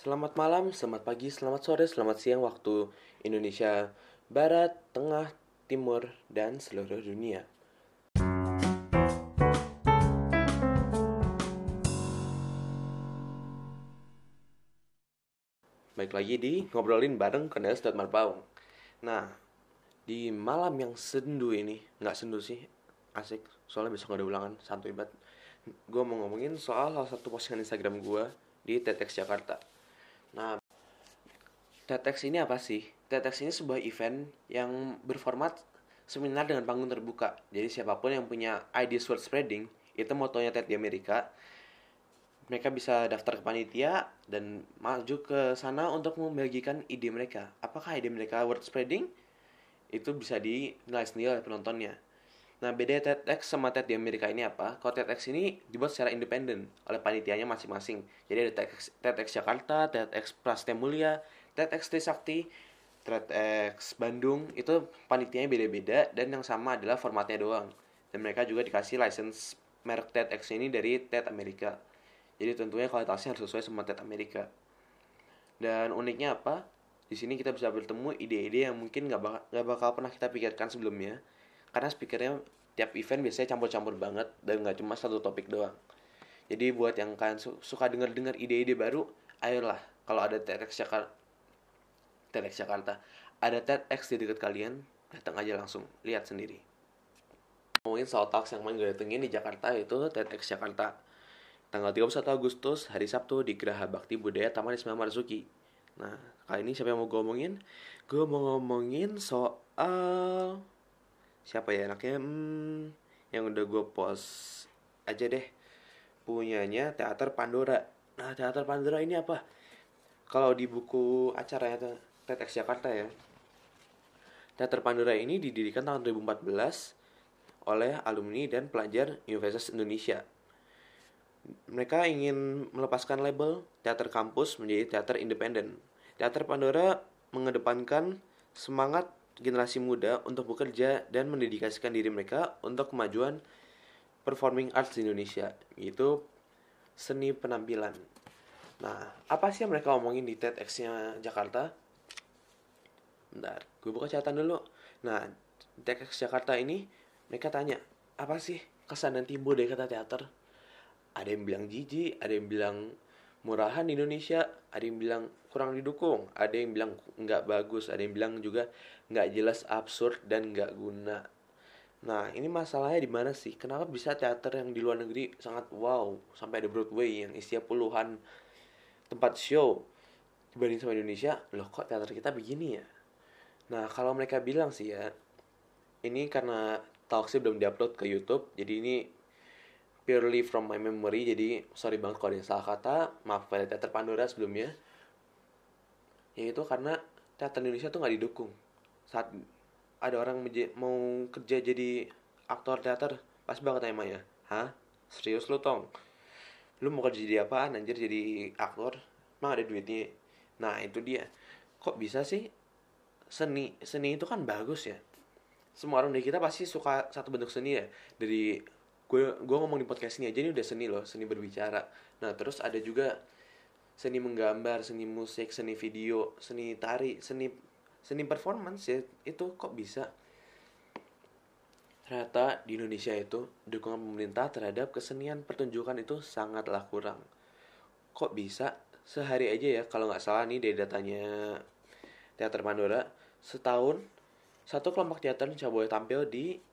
Selamat malam, selamat pagi, selamat sore, selamat siang waktu Indonesia Barat, Tengah, Timur, dan seluruh dunia. Baik lagi di ngobrolin bareng Cornelis dan Marbaung. Nah, di malam yang sendu ini, nggak sendu sih, asik. Soalnya besok gak ada ulangan, santuy banget. Gue mau ngomongin soal salah satu postingan Instagram gue di TEDx Jakarta. Nah, TEDx ini apa sih? TEDx ini sebuah event yang berformat seminar dengan panggung terbuka. Jadi siapa pun yang punya ideas world spreading, itu motonya TED di Amerika, mereka bisa daftar ke panitia dan maju ke sana untuk membagikan ide mereka. Apakah ide mereka world spreading? Itu bisa dinilai sendiri oleh penontonnya. Nah, beda TEDx sama TED di Amerika ini apa? Kalau TEDx ini dibuat secara independen oleh panitianya masing-masing. Jadi ada TEDx, TEDx Jakarta, TEDx Prastemulia, TEDx Trisakti, TEDx Bandung. Itu panitianya beda-beda dan yang sama adalah formatnya doang. Dan mereka juga dikasih license merek TEDx ini dari TED Amerika. Jadi tentunya kualitasnya harus sesuai sama TED Amerika. Dan uniknya apa? Di sini kita bisa bertemu ide-ide yang mungkin nggak bakal, bakal pernah kita pikirkan sebelumnya. Karena speakernya tiap event biasanya campur-campur banget dan nggak cuma satu topik doang. Jadi buat yang kalian su suka denger-dengar ide-ide baru, ayolah kalau ada TEDx Jakarta, TEDx Jakarta, ada TEDx di dekat kalian, datang aja langsung, lihat sendiri. Ngomongin soal talks yang main gue datengin di Jakarta itu TEDx Jakarta tanggal 31 Agustus hari Sabtu di Geraha Bakti Budaya Taman Ismail Marzuki. Nah, kali ini siapa yang mau gue ngomongin? Gue mau ngomongin soal siapa ya anaknya? Hmm, yang udah gue post aja deh. Punyanya Teater Pandora. Nah, Teater Pandora ini apa? Kalau di buku acaranya TEDx Jakarta ya. Teater Pandora ini didirikan tahun 2014 oleh alumni dan pelajar Universitas Indonesia mereka ingin melepaskan label teater kampus menjadi teater independen. Teater Pandora mengedepankan semangat generasi muda untuk bekerja dan mendedikasikan diri mereka untuk kemajuan performing arts di Indonesia, yaitu seni penampilan. Nah, apa sih yang mereka omongin di TEDx-nya Jakarta? Bentar, gue buka catatan dulu. Nah, TEDx Jakarta ini, mereka tanya, apa sih kesan dan timbul dari kata teater? ada yang bilang jijik, ada yang bilang murahan di Indonesia, ada yang bilang kurang didukung, ada yang bilang nggak bagus, ada yang bilang juga nggak jelas, absurd dan nggak guna. Nah ini masalahnya di mana sih? Kenapa bisa teater yang di luar negeri sangat wow sampai ada Broadway yang isinya puluhan tempat show dibanding sama Indonesia? Loh kok teater kita begini ya? Nah kalau mereka bilang sih ya, ini karena talksnya belum diupload ke YouTube, jadi ini purely from my memory jadi sorry banget kalau ada yang salah kata maaf pada teater Pandora sebelumnya. Ya itu karena teater Indonesia tuh nggak didukung. Saat ada orang mau kerja jadi aktor teater pas banget emang ya. Hah? Serius lu tong? Lu mau kerja jadi apaan? Anjir jadi aktor? Emang ada duitnya? Nah itu dia. Kok bisa sih? Seni seni itu kan bagus ya. Semua orang dari kita pasti suka satu bentuk seni ya. Dari gue gue ngomong di podcast ini aja ini udah seni loh seni berbicara. Nah terus ada juga seni menggambar seni musik seni video seni tari seni seni performance ya. Itu kok bisa? Ternyata di Indonesia itu dukungan pemerintah terhadap kesenian pertunjukan itu sangatlah kurang. Kok bisa? Sehari aja ya kalau nggak salah nih dari datanya teater Pandora. Setahun satu kelompok teater coba tampil di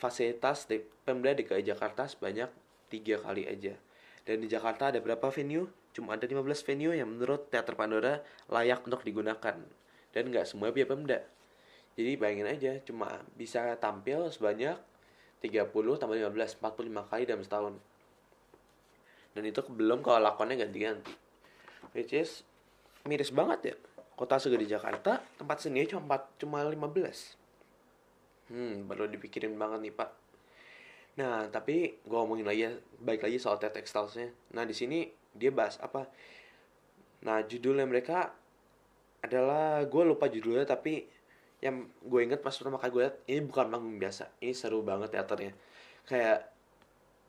fasilitas di Pemda DKI Jakarta sebanyak tiga kali aja. Dan di Jakarta ada berapa venue? Cuma ada 15 venue yang menurut Teater Pandora layak untuk digunakan. Dan nggak semua punya Pemda. Jadi bayangin aja, cuma bisa tampil sebanyak 30 tambah 15, 45 kali dalam setahun. Dan itu belum kalau lakonnya ganti-ganti. Which is miris banget ya. Kota segede Jakarta, tempat seni cuma 4, cuma 15 Hmm, perlu dipikirin banget nih pak. Nah, tapi gue ngomongin lagi ya, baik lagi soal TED Textiles-nya. Nah, di sini dia bahas apa? Nah, judulnya mereka adalah gue lupa judulnya tapi yang gue inget pas pertama kali gue liat ini bukan panggung biasa ini seru banget teaternya kayak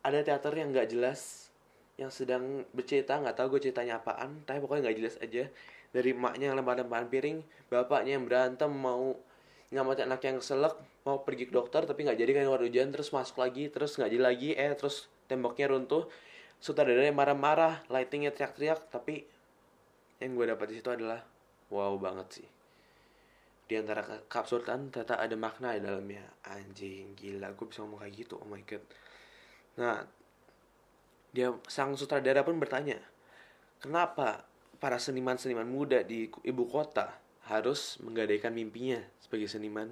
ada teater yang nggak jelas yang sedang bercerita nggak tahu gue ceritanya apaan tapi pokoknya nggak jelas aja dari emaknya yang lempar-lemparan piring bapaknya yang berantem mau nyamatin anak yang keselak mau pergi ke dokter tapi nggak jadi keluar hujan terus masuk lagi terus nggak jadi lagi eh terus temboknya runtuh. Sutradaranya marah-marah lightingnya teriak-teriak tapi yang gue dapat di situ adalah wow banget sih. Di antara keabsurdan ternyata ada makna di dalamnya. Anjing gila gue bisa ngomong kayak gitu oh my god. Nah dia sang sutradara pun bertanya kenapa para seniman-seniman muda di ibu kota harus menggadaikan mimpinya sebagai seniman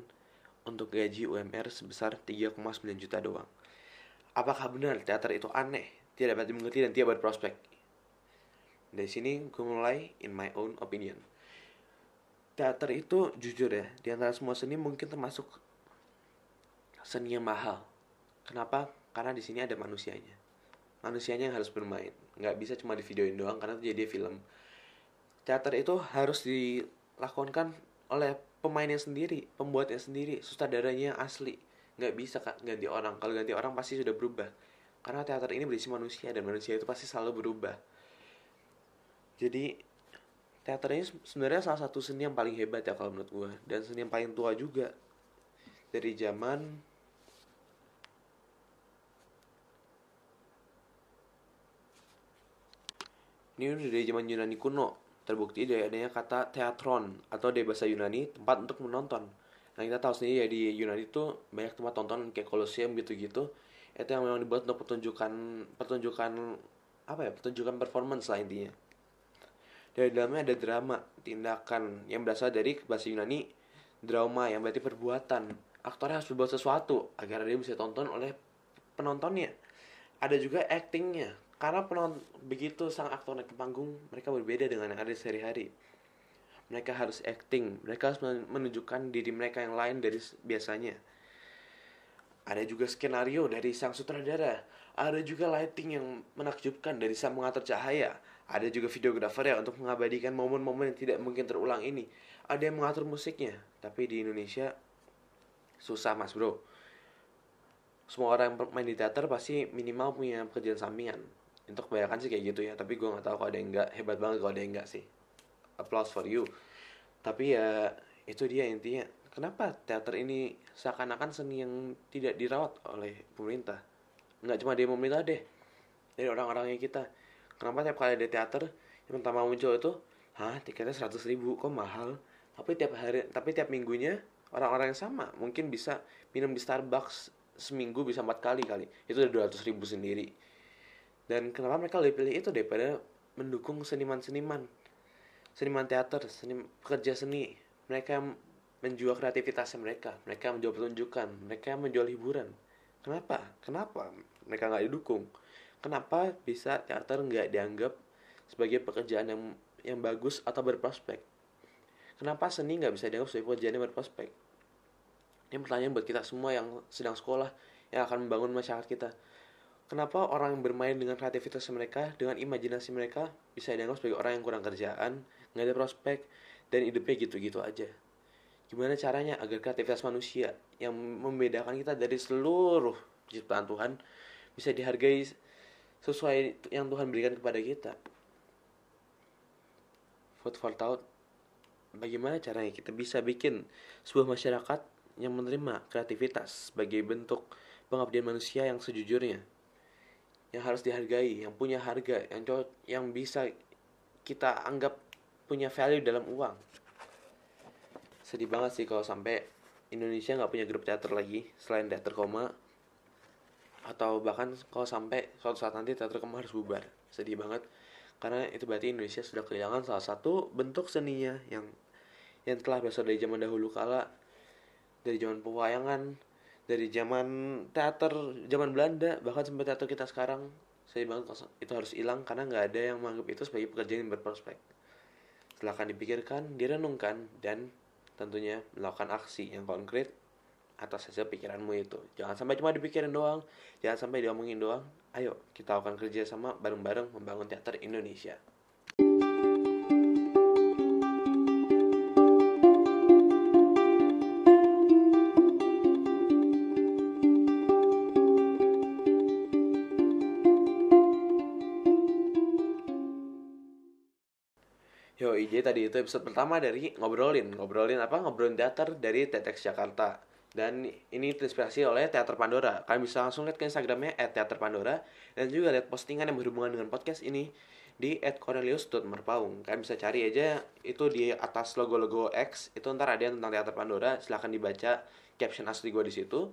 untuk gaji UMR sebesar 3,9 juta doang. Apakah benar teater itu aneh, tidak dapat dimengerti dan tidak berprospek? Dari sini gue mulai in my own opinion. Teater itu jujur ya, di antara semua seni mungkin termasuk seni yang mahal. Kenapa? Karena di sini ada manusianya. Manusianya yang harus bermain. Nggak bisa cuma di videoin doang karena itu jadi film teater itu harus dilakukan oleh pemainnya sendiri, pembuatnya sendiri, sutradaranya yang asli. Nggak bisa kak ganti orang. Kalau ganti orang pasti sudah berubah. Karena teater ini berisi manusia dan manusia itu pasti selalu berubah. Jadi teater ini sebenarnya salah satu seni yang paling hebat ya kalau menurut gue dan seni yang paling tua juga dari zaman ini udah dari zaman Yunani kuno Terbukti dari adanya kata teatron atau dari bahasa Yunani tempat untuk menonton. Nah kita tahu sendiri ya di Yunani itu banyak tempat tonton kayak Colosseum gitu-gitu. Itu yang memang dibuat untuk pertunjukan pertunjukan apa ya pertunjukan performance lah intinya. Dari dalamnya ada drama, tindakan yang berasal dari bahasa Yunani drama yang berarti perbuatan. Aktornya harus berbuat sesuatu agar dia bisa tonton oleh penontonnya. Ada juga actingnya, karena penonton begitu sang aktor naik ke panggung, mereka berbeda dengan yang ada sehari-hari. Mereka harus acting, mereka harus menunjukkan diri mereka yang lain dari biasanya. Ada juga skenario dari sang sutradara, ada juga lighting yang menakjubkan dari sang mengatur cahaya, ada juga videografer ya untuk mengabadikan momen-momen yang tidak mungkin terulang ini. Ada yang mengatur musiknya, tapi di Indonesia susah mas bro. Semua orang yang main di teater pasti minimal punya pekerjaan sampingan untuk kebanyakan sih kayak gitu ya tapi gue nggak tahu kalau ada yang nggak hebat banget kalau ada yang nggak sih. Applause for you. Tapi ya itu dia intinya. Kenapa teater ini seakan-akan seni yang tidak dirawat oleh pemerintah? Nggak cuma dari pemerintah deh dari orang-orangnya kita. Kenapa tiap kali ada teater yang pertama muncul itu hah tiketnya seratus ribu kok mahal? Tapi tiap hari tapi tiap minggunya orang-orang yang sama. Mungkin bisa minum di Starbucks seminggu bisa empat kali kali. Itu udah dua ratus ribu sendiri dan kenapa mereka lebih pilih itu daripada mendukung seniman-seniman? Seniman teater seni pekerja seni. Mereka menjual kreativitasnya mereka mereka menjual pertunjukan mereka menjual hiburan. Kenapa? Kenapa mereka nggak didukung? Kenapa bisa teater nggak dianggap sebagai pekerjaan yang yang bagus atau berprospek? Kenapa seni nggak bisa dianggap sebagai pekerjaan yang berprospek? Ini pertanyaan buat kita semua yang sedang sekolah yang akan membangun masyarakat kita Kenapa orang yang bermain dengan kreativitas mereka, dengan imajinasi mereka, bisa dianggap sebagai orang yang kurang kerjaan, nggak ada prospek, dan hidupnya gitu-gitu aja. Gimana caranya agar kreativitas manusia yang membedakan kita dari seluruh ciptaan Tuhan bisa dihargai sesuai yang Tuhan berikan kepada kita? Food for thought. Bagaimana caranya kita bisa bikin sebuah masyarakat yang menerima kreativitas sebagai bentuk pengabdian manusia yang sejujurnya? Yang harus dihargai, yang punya harga, yang yang bisa kita anggap punya value dalam uang. Sedih banget sih kalau sampai Indonesia nggak punya grup teater lagi selain teater koma atau bahkan kalau sampai suatu saat nanti teater koma harus bubar. Sedih banget karena itu berarti Indonesia sudah kehilangan salah satu bentuk seninya yang yang telah berasal dari zaman dahulu kala dari zaman pewayangan dari zaman teater zaman Belanda bahkan sampai teater kita sekarang saya banget itu harus hilang karena nggak ada yang menganggap itu sebagai pekerjaan yang berprospek. Silahkan dipikirkan direnungkan dan tentunya melakukan aksi yang konkret atas hasil pikiranmu itu. Jangan sampai cuma dipikirin doang jangan sampai diomongin doang. Ayo kita akan kerja sama bareng-bareng membangun teater Indonesia IJ tadi itu episode pertama dari ngobrolin, ngobrolin apa? Ngobrolin teater dari TEDx Jakarta. Dan ini terinspirasi oleh Teater Pandora. Kalian bisa langsung lihat ke Instagramnya @teater Pandora dan juga lihat postingan yang berhubungan dengan podcast ini di @cornelius.merpaung. Kalian bisa cari aja itu di atas logo-logo X itu ntar ada yang tentang Teater Pandora. Silahkan dibaca caption asli gue di situ.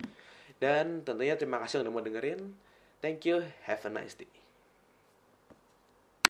Dan tentunya terima kasih udah mau dengerin. Thank you. Have a nice day.